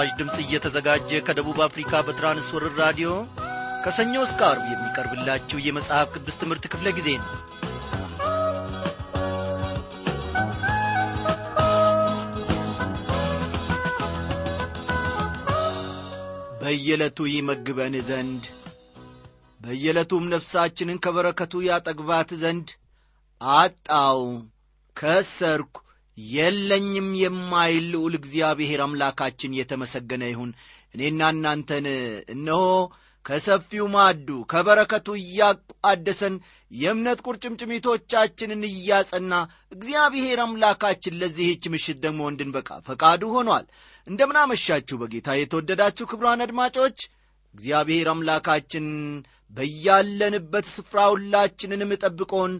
ይህ ምስራች ድምፅ እየተዘጋጀ ከደቡብ አፍሪካ በትራንስወርር ራዲዮ ከሰኞ እስከ አርብ የሚቀርብላችሁ የመጽሐፍ ቅዱስ ትምህርት ክፍለ ጊዜ ነው። በየዕለቱ ይመግበን ዘንድ በየዕለቱም ነፍሳችንን ከበረከቱ ያጠግባት ዘንድ አጣው ከሰርኩ የለኝም የማይል ልዑል እግዚአብሔር አምላካችን የተመሰገነ ይሁን። እኔና እናንተን እነሆ ከሰፊው ማዱ ከበረከቱ እያቋደሰን የእምነት ቁርጭምጭሚቶቻችንን እያጸና እግዚአብሔር አምላካችን ለዚህች ምሽት ደግሞ እንድንበቃ ፈቃዱ ሆኗል። እንደምናመሻችሁ በጌታ የተወደዳችሁ ክብሯን አድማጮች። እግዚአብሔር አምላካችን በያለንበት ስፍራ ሁላችንንም ጠብቆን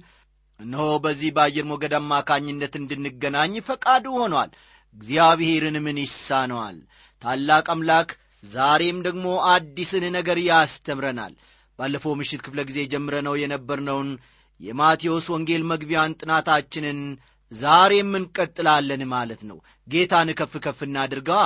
እነሆ በዚህ በአየር ሞገድ አማካኝነት እንድንገናኝ ፈቃዱ ሆኗል። እግዚአብሔርን ምን ይሳነዋል? ታላቅ አምላክ ዛሬም ደግሞ አዲስን ነገር ያስተምረናል። ባለፈው ምሽት ክፍለ ጊዜ ጀምረነው የነበርነውን የማቴዎስ ወንጌል መግቢያን ጥናታችንን ዛሬም እንቀጥላለን ማለት ነው። ጌታን ከፍ ከፍ እናድርገዋ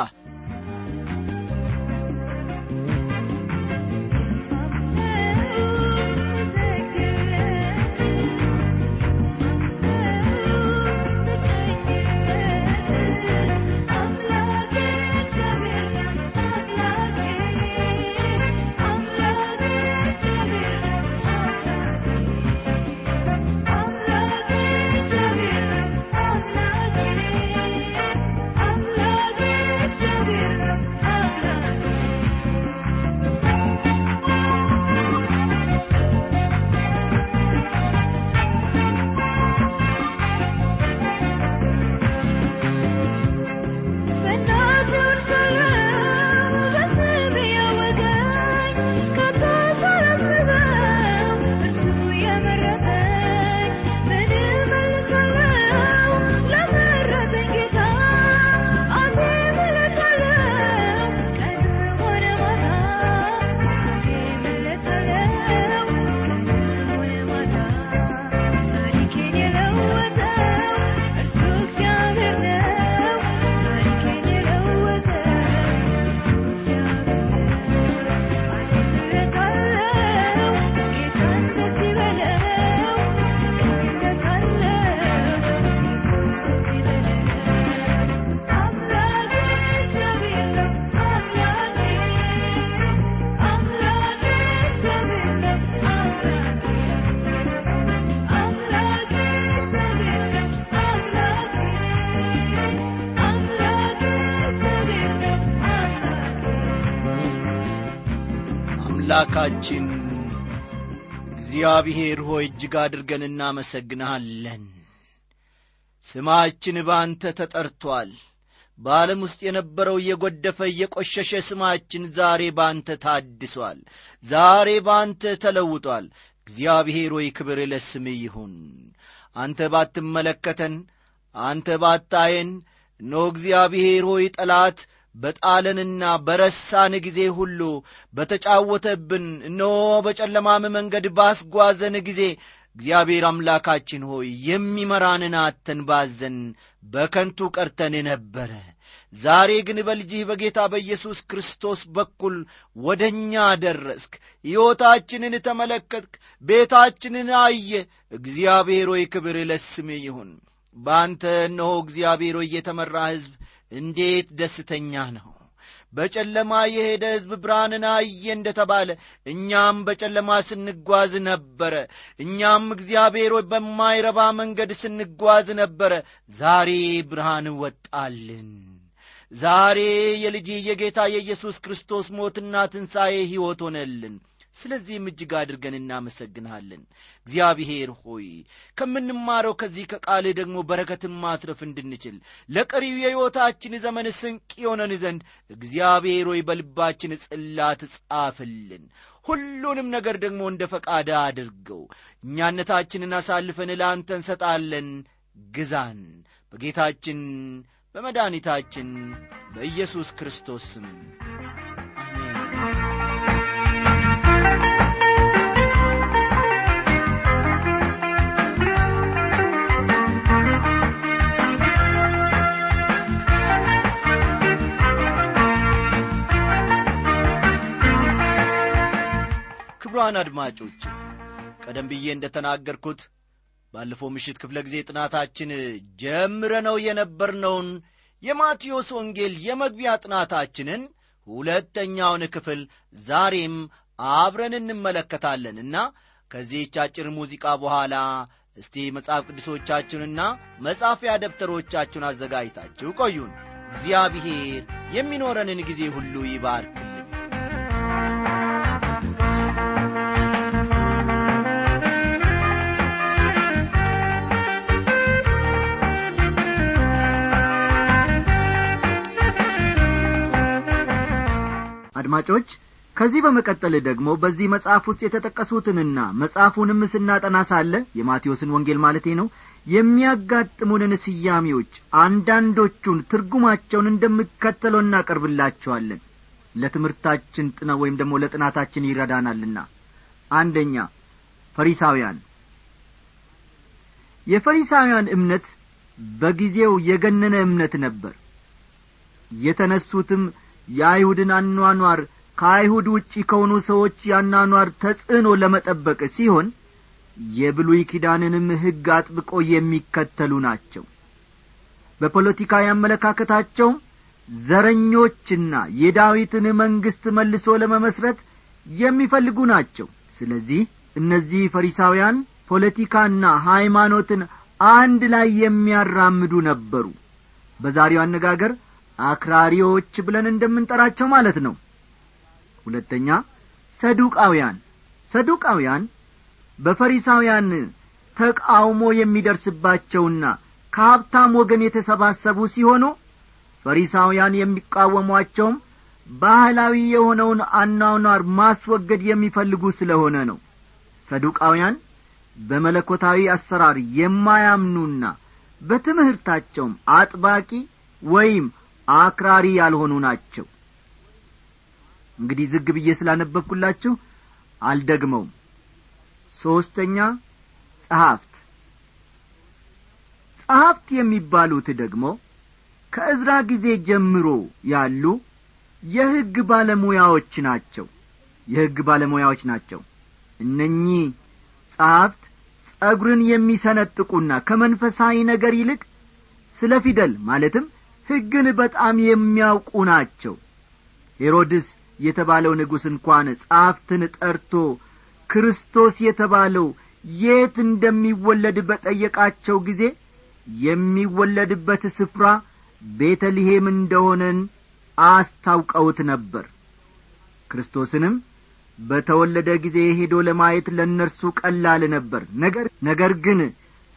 እግዚአብሔር ሆይ እጅግ አድርገን እናመሰግንሃለን። ስማችን በአንተ ተጠርቶአል በዓለም ውስጥ የነበረው እየጐደፈ እየቈሸሸ ስማችን ዛሬ በአንተ ታድሷል። ዛሬ በአንተ ተለውጧል። እግዚአብሔር ሆይ ክብር ለስም ይሁን። አንተ ባትመለከተን አንተ ባታየን እኖ እግዚአብሔር ሆይ ጠላት በጣለንና በረሳን ጊዜ ሁሉ በተጫወተብን እነሆ በጨለማም መንገድ ባስጓዘን ጊዜ እግዚአብሔር አምላካችን ሆይ የሚመራንን አተን ባዘን በከንቱ ቀርተን ነበረ ዛሬ ግን በልጅህ በጌታ በኢየሱስ ክርስቶስ በኩል ወደ እኛ ደረስክ። ሕይወታችንን ተመለከትክ ቤታችንን አየ። እግዚአብሔር ሆይ ክብር ለስም ይሁን። በአንተ እነሆ እግዚአብሔር ሆይ የተመራ ሕዝብ እንዴት ደስተኛ ነው? በጨለማ የሄደ ሕዝብ ብርሃንን አየ እንደ ተባለ እኛም በጨለማ ስንጓዝ ነበረ። እኛም እግዚአብሔር በማይረባ መንገድ ስንጓዝ ነበረ። ዛሬ ብርሃን ወጣልን። ዛሬ የልጅ የጌታ የኢየሱስ ክርስቶስ ሞትና ትንሣኤ ሕይወት ሆነልን ስለዚህም እጅግ አድርገን እናመሰግንሃለን። እግዚአብሔር ሆይ ከምንማረው ከዚህ ከቃልህ ደግሞ በረከትን ማትረፍ እንድንችል ለቀሪው የሕይወታችን ዘመን ስንቅ የሆነን ዘንድ እግዚአብሔር ሆይ በልባችን ጽላት ጻፍልን። ሁሉንም ነገር ደግሞ እንደ ፈቃድ አድርገው እኛነታችንን አሳልፈን ለአንተ እንሰጣለን። ግዛን በጌታችን በመድኃኒታችን በኢየሱስ ክርስቶስ ስም ክብሯን አድማጮች ቀደም ብዬ እንደ ተናገርኩት ባለፈው ምሽት ክፍለ ጊዜ ጥናታችን ጀምረነው የነበርነውን የማቴዎስ ወንጌል የመግቢያ ጥናታችንን ሁለተኛውን ክፍል ዛሬም አብረን እንመለከታለንና ከዚህች አጭር ሙዚቃ በኋላ እስቲ መጽሐፍ ቅዱሶቻችሁንና መጻፊያ ደብተሮቻችሁን አዘጋጅታችሁ ቆዩን። እግዚአብሔር የሚኖረንን ጊዜ ሁሉ ይባርክልን አድማጮች ከዚህ በመቀጠል ደግሞ በዚህ መጽሐፍ ውስጥ የተጠቀሱትንና መጽሐፉንም ስናጠና ሳለ የማቴዎስን ወንጌል ማለቴ ነው የሚያጋጥሙንን ስያሜዎች አንዳንዶቹን ትርጉማቸውን እንደሚከተለው እናቀርብላቸዋለን ለትምህርታችን ጥነ ወይም ደግሞ ለጥናታችን ይረዳናልና። አንደኛ ፈሪሳውያን። የፈሪሳውያን እምነት በጊዜው የገነነ እምነት ነበር። የተነሱትም የአይሁድን አኗኗር ከአይሁድ ውጪ ከሆኑ ሰዎች ያኗኗር ተጽዕኖ ለመጠበቅ ሲሆን የብሉይ ኪዳንንም ሕግ አጥብቆ የሚከተሉ ናቸው። በፖለቲካዊ አመለካከታቸውም ዘረኞችና የዳዊትን መንግሥት መልሶ ለመመስረት የሚፈልጉ ናቸው። ስለዚህ እነዚህ ፈሪሳውያን ፖለቲካና ሃይማኖትን አንድ ላይ የሚያራምዱ ነበሩ። በዛሬው አነጋገር አክራሪዎች ብለን እንደምንጠራቸው ማለት ነው። ሁለተኛ ሰዱቃውያን። ሰዱቃውያን በፈሪሳውያን ተቃውሞ የሚደርስባቸውና ከሀብታም ወገን የተሰባሰቡ ሲሆኑ ፈሪሳውያን የሚቃወሟቸውም ባህላዊ የሆነውን አኗኗር ማስወገድ የሚፈልጉ ስለሆነ ነው። ሰዱቃውያን በመለኮታዊ አሰራር የማያምኑና በትምህርታቸውም አጥባቂ ወይም አክራሪ ያልሆኑ ናቸው። እንግዲህ ዝግ ብዬ ስላነበብኩላችሁ አልደግመውም። ሦስተኛ ጸሐፍት። ጸሐፍት የሚባሉት ደግሞ ከእዝራ ጊዜ ጀምሮ ያሉ የሕግ ባለሙያዎች ናቸው። የሕግ ባለሙያዎች ናቸው። እነኚህ ጸሐፍት ጸጒርን የሚሰነጥቁና ከመንፈሳዊ ነገር ይልቅ ስለ ፊደል ማለትም ሕግን በጣም የሚያውቁ ናቸው። ሄሮድስ የተባለው ንጉሥ እንኳን ጸሐፍትን ጠርቶ ክርስቶስ የተባለው የት እንደሚወለድ በጠየቃቸው ጊዜ የሚወለድበት ስፍራ ቤተልሔም እንደሆነን አስታውቀውት ነበር። ክርስቶስንም በተወለደ ጊዜ ሄዶ ለማየት ለእነርሱ ቀላል ነበር። ነገር ነገር ግን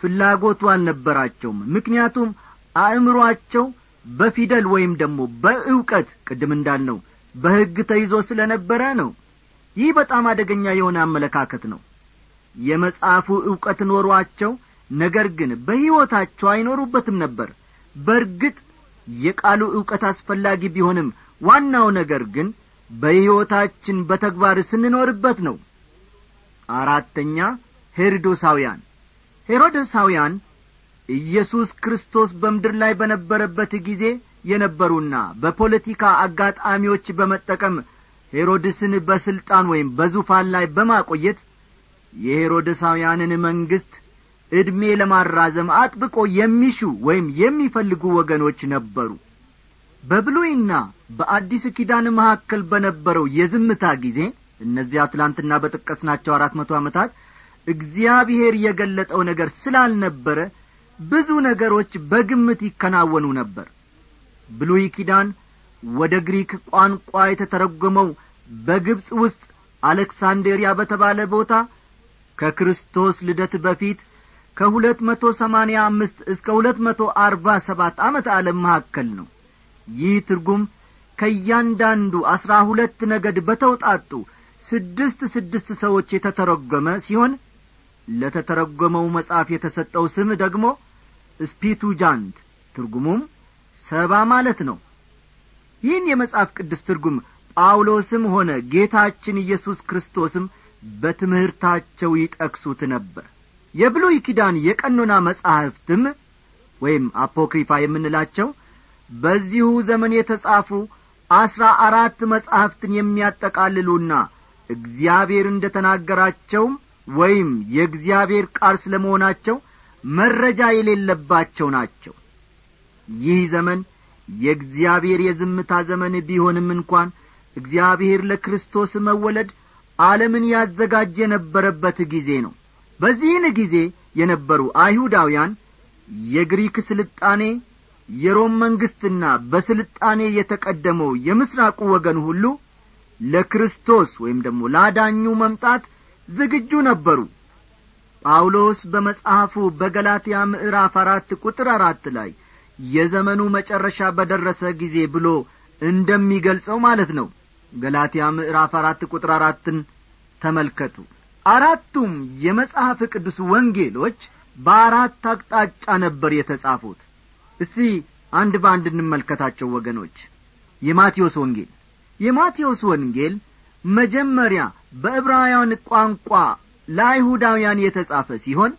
ፍላጎቱ አልነበራቸውም። ምክንያቱም አእምሮአቸው በፊደል ወይም ደግሞ በእውቀት ቅድም እንዳልነው በሕግ ተይዞ ስለ ነበረ ነው። ይህ በጣም አደገኛ የሆነ አመለካከት ነው። የመጽሐፉ ዕውቀት ኖሯቸው ነገር ግን በሕይወታቸው አይኖሩበትም ነበር። በርግጥ የቃሉ ዕውቀት አስፈላጊ ቢሆንም ዋናው ነገር ግን በሕይወታችን በተግባር ስንኖርበት ነው። አራተኛ ሄሮዶሳውያን። ሄሮዶሳውያን ኢየሱስ ክርስቶስ በምድር ላይ በነበረበት ጊዜ የነበሩና በፖለቲካ አጋጣሚዎች በመጠቀም ሄሮድስን በሥልጣን ወይም በዙፋን ላይ በማቆየት የሄሮድሳውያንን መንግሥት ዕድሜ ለማራዘም አጥብቆ የሚሹ ወይም የሚፈልጉ ወገኖች ነበሩ። በብሉይና በአዲስ ኪዳን መካከል በነበረው የዝምታ ጊዜ እነዚያ ትላንትና በጠቀስናቸው አራት መቶ ዓመታት እግዚአብሔር የገለጠው ነገር ስላልነበረ ብዙ ነገሮች በግምት ይከናወኑ ነበር። ብሉይ ኪዳን ወደ ግሪክ ቋንቋ የተተረጎመው በግብፅ ውስጥ አሌክሳንዴርያ በተባለ ቦታ ከክርስቶስ ልደት በፊት ከሁለት መቶ ሰማንያ አምስት እስከ ሁለት መቶ አርባ ሰባት ዓመት ዓለም መካከል ነው። ይህ ትርጉም ከእያንዳንዱ አስራ ሁለት ነገድ በተውጣጡ ስድስት ስድስት ሰዎች የተተረጎመ ሲሆን ለተተረጎመው መጽሐፍ የተሰጠው ስም ደግሞ ስፒቱጃንት ትርጉሙም ሰባ ማለት ነው። ይህን የመጽሐፍ ቅዱስ ትርጉም ጳውሎስም ሆነ ጌታችን ኢየሱስ ክርስቶስም በትምህርታቸው ይጠቅሱት ነበር። የብሉይ ኪዳን የቀኖና መጻሕፍትም ወይም አፖክሪፋ የምንላቸው በዚሁ ዘመን የተጻፉ አስራ አራት መጻሕፍትን የሚያጠቃልሉና እግዚአብሔር እንደ ተናገራቸውም ወይም የእግዚአብሔር ቃል ስለ መሆናቸው መረጃ የሌለባቸው ናቸው። ይህ ዘመን የእግዚአብሔር የዝምታ ዘመን ቢሆንም እንኳን እግዚአብሔር ለክርስቶስ መወለድ ዓለምን ያዘጋጅ የነበረበት ጊዜ ነው። በዚህን ጊዜ የነበሩ አይሁዳውያን የግሪክ ስልጣኔ የሮም መንግሥትና በስልጣኔ የተቀደመው የምስራቁ ወገን ሁሉ ለክርስቶስ ወይም ደግሞ ላዳኙ መምጣት ዝግጁ ነበሩ ጳውሎስ በመጽሐፉ በገላትያ ምዕራፍ አራት ቁጥር አራት ላይ የዘመኑ መጨረሻ በደረሰ ጊዜ ብሎ እንደሚገልጸው ማለት ነው። ገላትያ ምዕራፍ አራት ቁጥር አራትን ተመልከቱ። አራቱም የመጽሐፍ ቅዱስ ወንጌሎች በአራት አቅጣጫ ነበር የተጻፉት። እስቲ አንድ በአንድ እንመልከታቸው ወገኖች። የማቴዎስ ወንጌል። የማቴዎስ ወንጌል መጀመሪያ በዕብራውያን ቋንቋ ለአይሁዳውያን የተጻፈ ሲሆን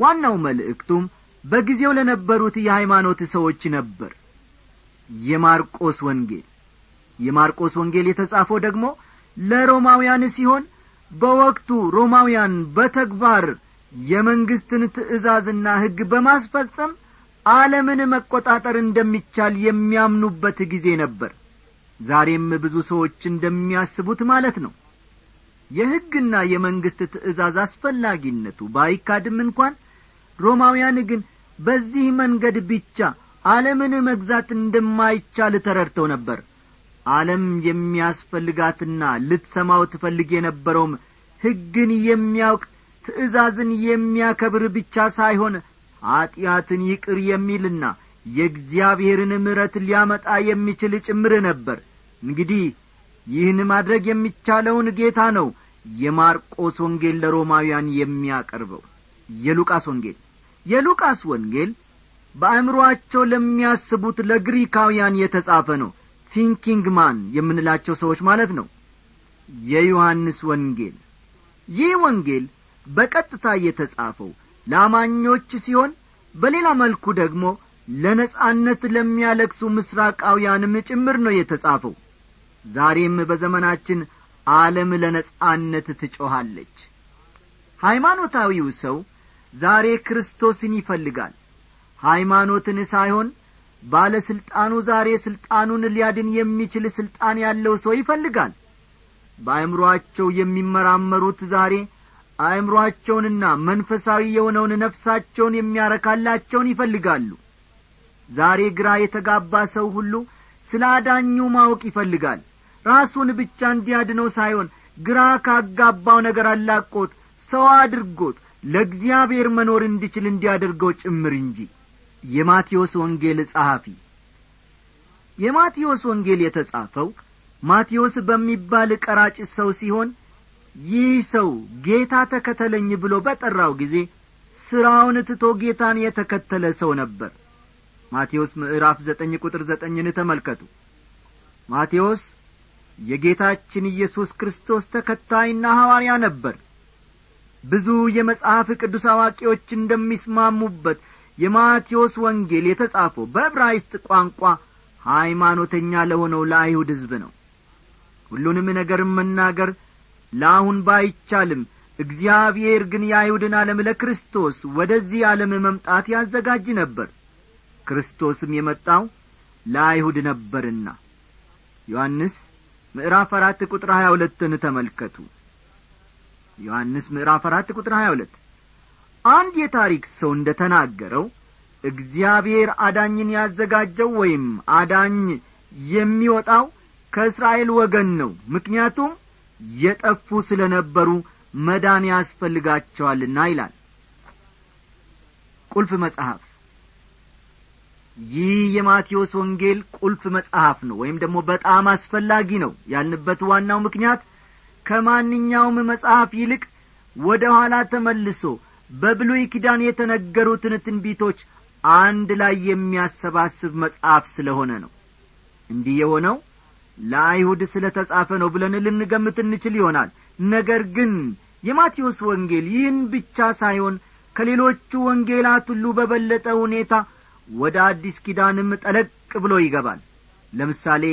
ዋናው መልእክቱም በጊዜው ለነበሩት የሃይማኖት ሰዎች ነበር። የማርቆስ ወንጌል። የማርቆስ ወንጌል የተጻፈው ደግሞ ለሮማውያን ሲሆን በወቅቱ ሮማውያን በተግባር የመንግሥትን ትእዛዝና ሕግ በማስፈጸም ዓለምን መቈጣጠር እንደሚቻል የሚያምኑበት ጊዜ ነበር። ዛሬም ብዙ ሰዎች እንደሚያስቡት ማለት ነው የሕግና የመንግሥት ትእዛዝ አስፈላጊነቱ ባይካድም እንኳን ሮማውያን ግን በዚህ መንገድ ብቻ ዓለምን መግዛት እንደማይቻል ተረድተው ነበር። ዓለም የሚያስፈልጋትና ልትሰማው ትፈልግ የነበረውም ሕግን የሚያውቅ ትእዛዝን የሚያከብር ብቻ ሳይሆን ኀጢአትን ይቅር የሚልና የእግዚአብሔርን ምሕረት ሊያመጣ የሚችል ጭምር ነበር። እንግዲህ ይህን ማድረግ የሚቻለውን ጌታ ነው የማርቆስ ወንጌል ለሮማውያን የሚያቀርበው። የሉቃስ ወንጌል። የሉቃስ ወንጌል በአእምሮአቸው ለሚያስቡት ለግሪካውያን የተጻፈ ነው። thinking man የምንላቸው ሰዎች ማለት ነው። የዮሐንስ ወንጌል። ይህ ወንጌል በቀጥታ የተጻፈው ለአማኞች ሲሆን በሌላ መልኩ ደግሞ ለነጻነት ለሚያለቅሱ ምስራቃውያንም ጭምር ነው የተጻፈው ዛሬም በዘመናችን ዓለም ለነጻነት ትጮኻለች። ሃይማኖታዊው ሰው ዛሬ ክርስቶስን ይፈልጋል። ሃይማኖትን ሳይሆን ባለሥልጣኑ ዛሬ ሥልጣኑን ሊያድን የሚችል ሥልጣን ያለው ሰው ይፈልጋል። በአእምሮአቸው የሚመራመሩት ዛሬ አእምሮአቸውንና መንፈሳዊ የሆነውን ነፍሳቸውን የሚያረካላቸውን ይፈልጋሉ። ዛሬ ግራ የተጋባ ሰው ሁሉ ስለ አዳኙ ማወቅ ይፈልጋል ራሱን ብቻ እንዲያድነው ሳይሆን ግራ ካጋባው ነገር አላቆት ሰው አድርጎት ለእግዚአብሔር መኖር እንዲችል እንዲያደርገው ጭምር እንጂ። የማቴዎስ ወንጌል ጸሐፊ የማቴዎስ ወንጌል የተጻፈው ማቴዎስ በሚባል ቀራጭ ሰው ሲሆን ይህ ሰው ጌታ ተከተለኝ ብሎ በጠራው ጊዜ ሥራውን ትቶ ጌታን የተከተለ ሰው ነበር። ማቴዎስ ምዕራፍ ዘጠኝ ቁጥር ዘጠኝን ተመልከቱ። ማቴዎስ የጌታችን ኢየሱስ ክርስቶስ ተከታይና ሐዋርያ ነበር። ብዙ የመጽሐፍ ቅዱስ አዋቂዎች እንደሚስማሙበት የማቴዎስ ወንጌል የተጻፈው በዕብራይስጥ ቋንቋ ሃይማኖተኛ ለሆነው ለአይሁድ ሕዝብ ነው። ሁሉንም ነገር መናገር ለአሁን ባይቻልም እግዚአብሔር ግን የአይሁድን ዓለም ለክርስቶስ ወደዚህ ዓለም መምጣት ያዘጋጅ ነበር። ክርስቶስም የመጣው ለአይሁድ ነበርና ዮሐንስ ምዕራፍ አራት ቁጥር ሀያ ሁለትን ተመልከቱ። ዮሐንስ ምዕራፍ አራት ቁጥር ሀያ ሁለት አንድ የታሪክ ሰው እንደ ተናገረው እግዚአብሔር አዳኝን ያዘጋጀው ወይም አዳኝ የሚወጣው ከእስራኤል ወገን ነው። ምክንያቱም የጠፉ ስለ ነበሩ መዳን ያስፈልጋቸዋልና ይላል። ቁልፍ መጽሐፍ ይህ የማቴዎስ ወንጌል ቁልፍ መጽሐፍ ነው ወይም ደግሞ በጣም አስፈላጊ ነው ያልንበት ዋናው ምክንያት ከማንኛውም መጽሐፍ ይልቅ ወደ ኋላ ተመልሶ በብሉይ ኪዳን የተነገሩትን ትንቢቶች አንድ ላይ የሚያሰባስብ መጽሐፍ ስለሆነ ነው። እንዲህ የሆነው ለአይሁድ ስለ ተጻፈ ነው ብለን ልንገምት እንችል ይሆናል። ነገር ግን የማቴዎስ ወንጌል ይህን ብቻ ሳይሆን ከሌሎቹ ወንጌላት ሁሉ በበለጠ ሁኔታ ወደ አዲስ ኪዳንም ጠለቅ ብሎ ይገባል። ለምሳሌ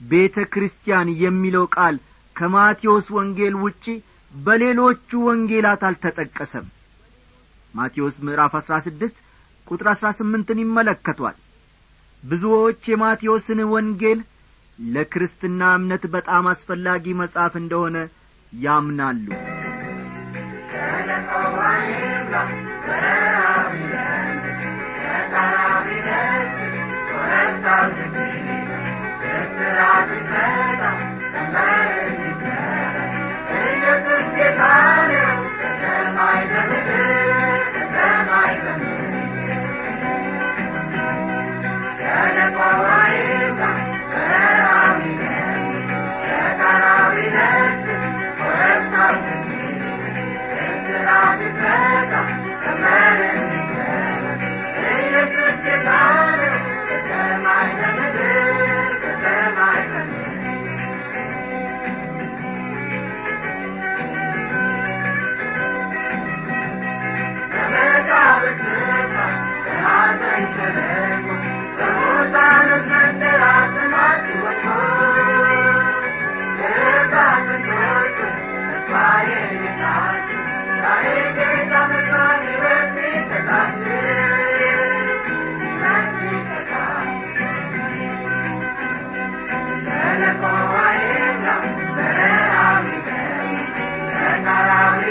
ቤተ ክርስቲያን የሚለው ቃል ከማቴዎስ ወንጌል ውጪ በሌሎቹ ወንጌላት አልተጠቀሰም። ማቴዎስ ምዕራፍ አሥራ ስድስት ቁጥር አሥራ ስምንትን ይመለከቷል። ብዙዎች የማቴዎስን ወንጌል ለክርስትና እምነት በጣም አስፈላጊ መጽሐፍ እንደሆነ ያምናሉ ኢየሱስ ጌታ ነው ከተማይ ዘምድ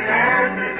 Amen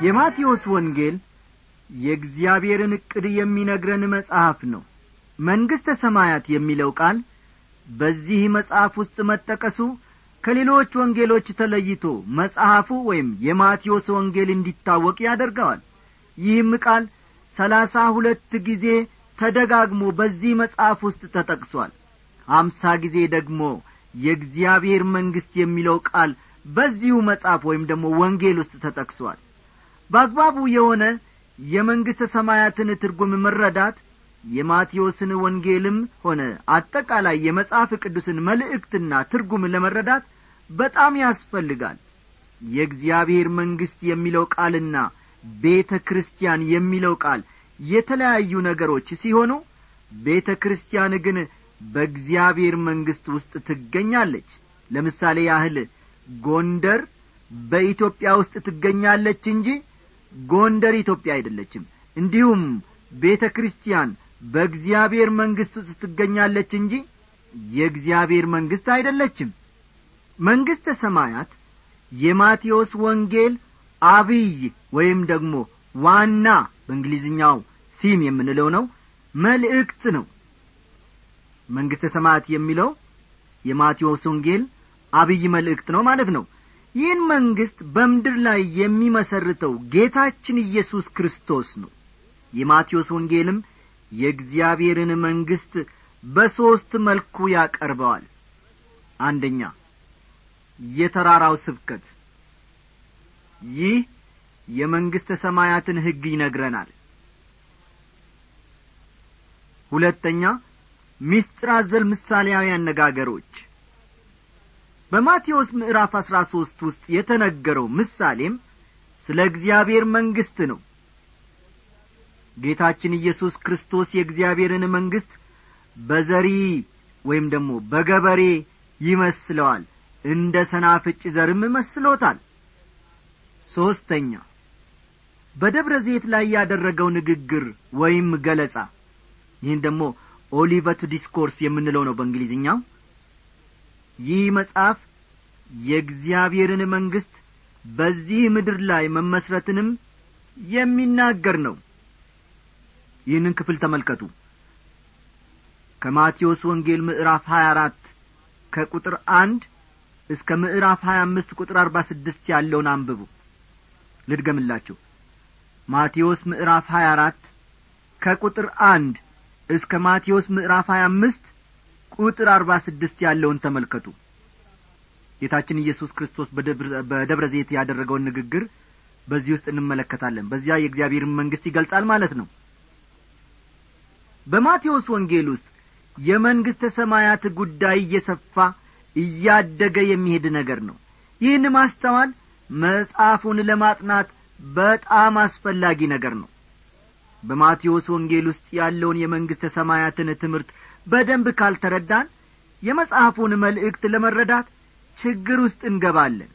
የማቴዎስ ወንጌል የእግዚአብሔርን ዕቅድ የሚነግረን መጽሐፍ ነው። መንግሥተ ሰማያት የሚለው ቃል በዚህ መጽሐፍ ውስጥ መጠቀሱ ከሌሎች ወንጌሎች ተለይቶ መጽሐፉ ወይም የማቴዎስ ወንጌል እንዲታወቅ ያደርገዋል። ይህም ቃል ሰላሳ ሁለት ጊዜ ተደጋግሞ በዚህ መጽሐፍ ውስጥ ተጠቅሷል። አምሳ ጊዜ ደግሞ የእግዚአብሔር መንግሥት የሚለው ቃል በዚሁ መጽሐፍ ወይም ደግሞ ወንጌል ውስጥ ተጠቅሷል በአግባቡ የሆነ የመንግሥተ ሰማያትን ትርጉም መረዳት የማቴዎስን ወንጌልም ሆነ አጠቃላይ የመጽሐፍ ቅዱስን መልእክትና ትርጉም ለመረዳት በጣም ያስፈልጋል። የእግዚአብሔር መንግሥት የሚለው ቃልና ቤተ ክርስቲያን የሚለው ቃል የተለያዩ ነገሮች ሲሆኑ ቤተ ክርስቲያን ግን በእግዚአብሔር መንግሥት ውስጥ ትገኛለች። ለምሳሌ ያህል ጎንደር በኢትዮጵያ ውስጥ ትገኛለች እንጂ ጎንደር ኢትዮጵያ አይደለችም። እንዲሁም ቤተ ክርስቲያን በእግዚአብሔር መንግሥት ውስጥ ትገኛለች እንጂ የእግዚአብሔር መንግሥት አይደለችም። መንግሥተ ሰማያት የማቴዎስ ወንጌል አብይ ወይም ደግሞ ዋና በእንግሊዝኛው ሲም የምንለው ነው መልእክት ነው። መንግሥተ ሰማያት የሚለው የማቴዎስ ወንጌል አብይ መልእክት ነው ማለት ነው ይህን መንግሥት በምድር ላይ የሚመሰርተው ጌታችን ኢየሱስ ክርስቶስ ነው። የማቴዎስ ወንጌልም የእግዚአብሔርን መንግሥት በሦስት መልኩ ያቀርበዋል። አንደኛ የተራራው ስብከት። ይህ የመንግሥተ ሰማያትን ሕግ ይነግረናል። ሁለተኛ ሚስጥር አዘል ምሳሌያዊ አነጋገሮች በማቴዎስ ምዕራፍ አሥራ ሦስት ውስጥ የተነገረው ምሳሌም ስለ እግዚአብሔር መንግሥት ነው። ጌታችን ኢየሱስ ክርስቶስ የእግዚአብሔርን መንግሥት በዘሪ ወይም ደግሞ በገበሬ ይመስለዋል። እንደ ሰናፍጭ ዘርም መስሎታል። ሦስተኛ በደብረ ዘይት ላይ ያደረገው ንግግር ወይም ገለጻ። ይህን ደግሞ Olivet discourse የምንለው ነው በእንግሊዝኛው ይህ መጽሐፍ የእግዚአብሔርን መንግሥት በዚህ ምድር ላይ መመስረትንም የሚናገር ነው። ይህንን ክፍል ተመልከቱ። ከማቴዎስ ወንጌል ምዕራፍ 24 ከቁጥር አንድ እስከ ምዕራፍ 25 ቁጥር 46 ያለውን አንብቡ። ልድገምላችሁ። ማቴዎስ ምዕራፍ 24 ከቁጥር አንድ እስከ ማቴዎስ ምዕራፍ 25 ቁጥር 46 ያለውን ተመልከቱ። ጌታችን ኢየሱስ ክርስቶስ በደብረ ዘይት ያደረገውን ንግግር በዚህ ውስጥ እንመለከታለን። በዚያ የእግዚአብሔርን መንግሥት ይገልጻል ማለት ነው። በማቴዎስ ወንጌል ውስጥ የመንግሥተ ሰማያት ጉዳይ እየሰፋ እያደገ የሚሄድ ነገር ነው። ይህን ማስተዋል መጽሐፉን ለማጥናት በጣም አስፈላጊ ነገር ነው። በማቴዎስ ወንጌል ውስጥ ያለውን የመንግሥተ ሰማያትን ትምህርት በደንብ ካልተረዳን የመጽሐፉን መልእክት ለመረዳት ችግር ውስጥ እንገባለን።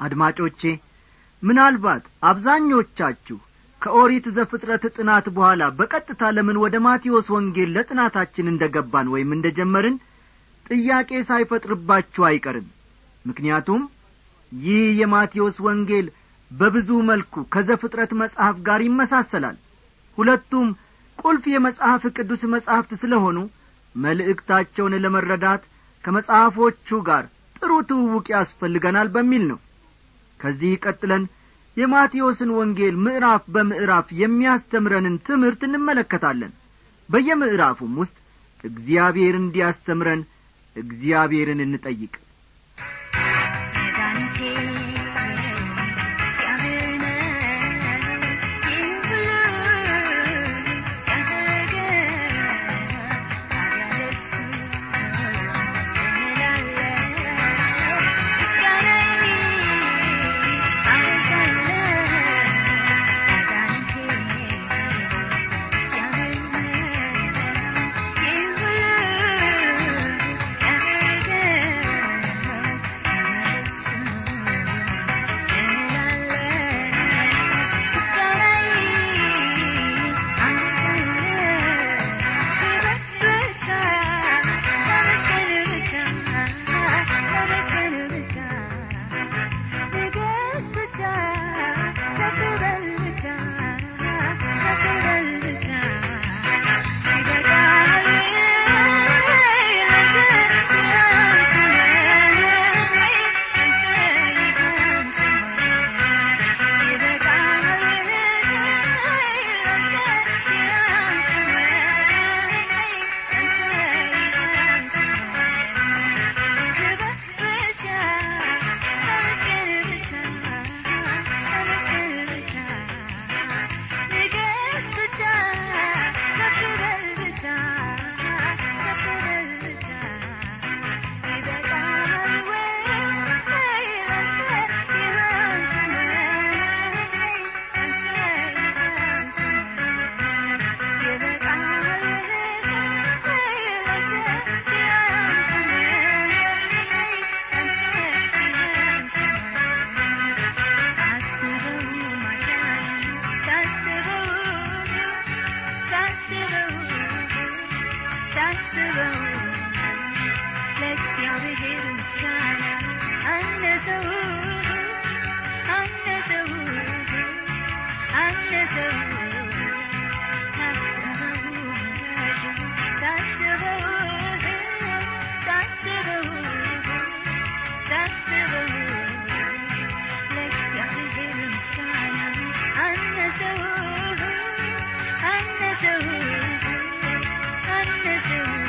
አድማጮቼ ምናልባት አብዛኞቻችሁ ከኦሪት ዘፍጥረት ጥናት በኋላ በቀጥታ ለምን ወደ ማቴዎስ ወንጌል ለጥናታችን እንደ ገባን ወይም እንደ ጀመርን ጥያቄ ሳይፈጥርባችሁ አይቀርም። ምክንያቱም ይህ የማቴዎስ ወንጌል በብዙ መልኩ ከዘፍጥረት መጽሐፍ ጋር ይመሳሰላል። ሁለቱም ቁልፍ የመጽሐፍ ቅዱስ መጻሕፍት ስለሆኑ መልእክታቸውን ለመረዳት ከመጽሐፎቹ ጋር ጥሩ ትውውቅ ያስፈልገናል በሚል ነው። ከዚህ ቀጥለን የማቴዎስን ወንጌል ምዕራፍ በምዕራፍ የሚያስተምረንን ትምህርት እንመለከታለን። በየምዕራፉም ውስጥ እግዚአብሔር እንዲያስተምረን እግዚአብሔርን እንጠይቅ I who are missing.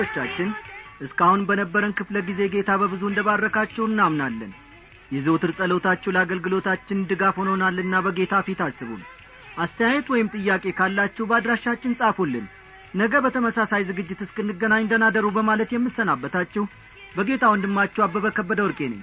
አድማጮቻችን እስካሁን በነበረን ክፍለ ጊዜ ጌታ በብዙ እንደባረካችሁ እናምናለን። የዘውትር ጸሎታችሁ ለአገልግሎታችን ድጋፍ ሆኖናልና በጌታ ፊት አስቡን። አስተያየት ወይም ጥያቄ ካላችሁ በአድራሻችን ጻፉልን። ነገ በተመሳሳይ ዝግጅት እስክንገናኝ ደናደሩ በማለት የምሰናበታችሁ በጌታ ወንድማችሁ አበበ ከበደ ወርቄ ነኝ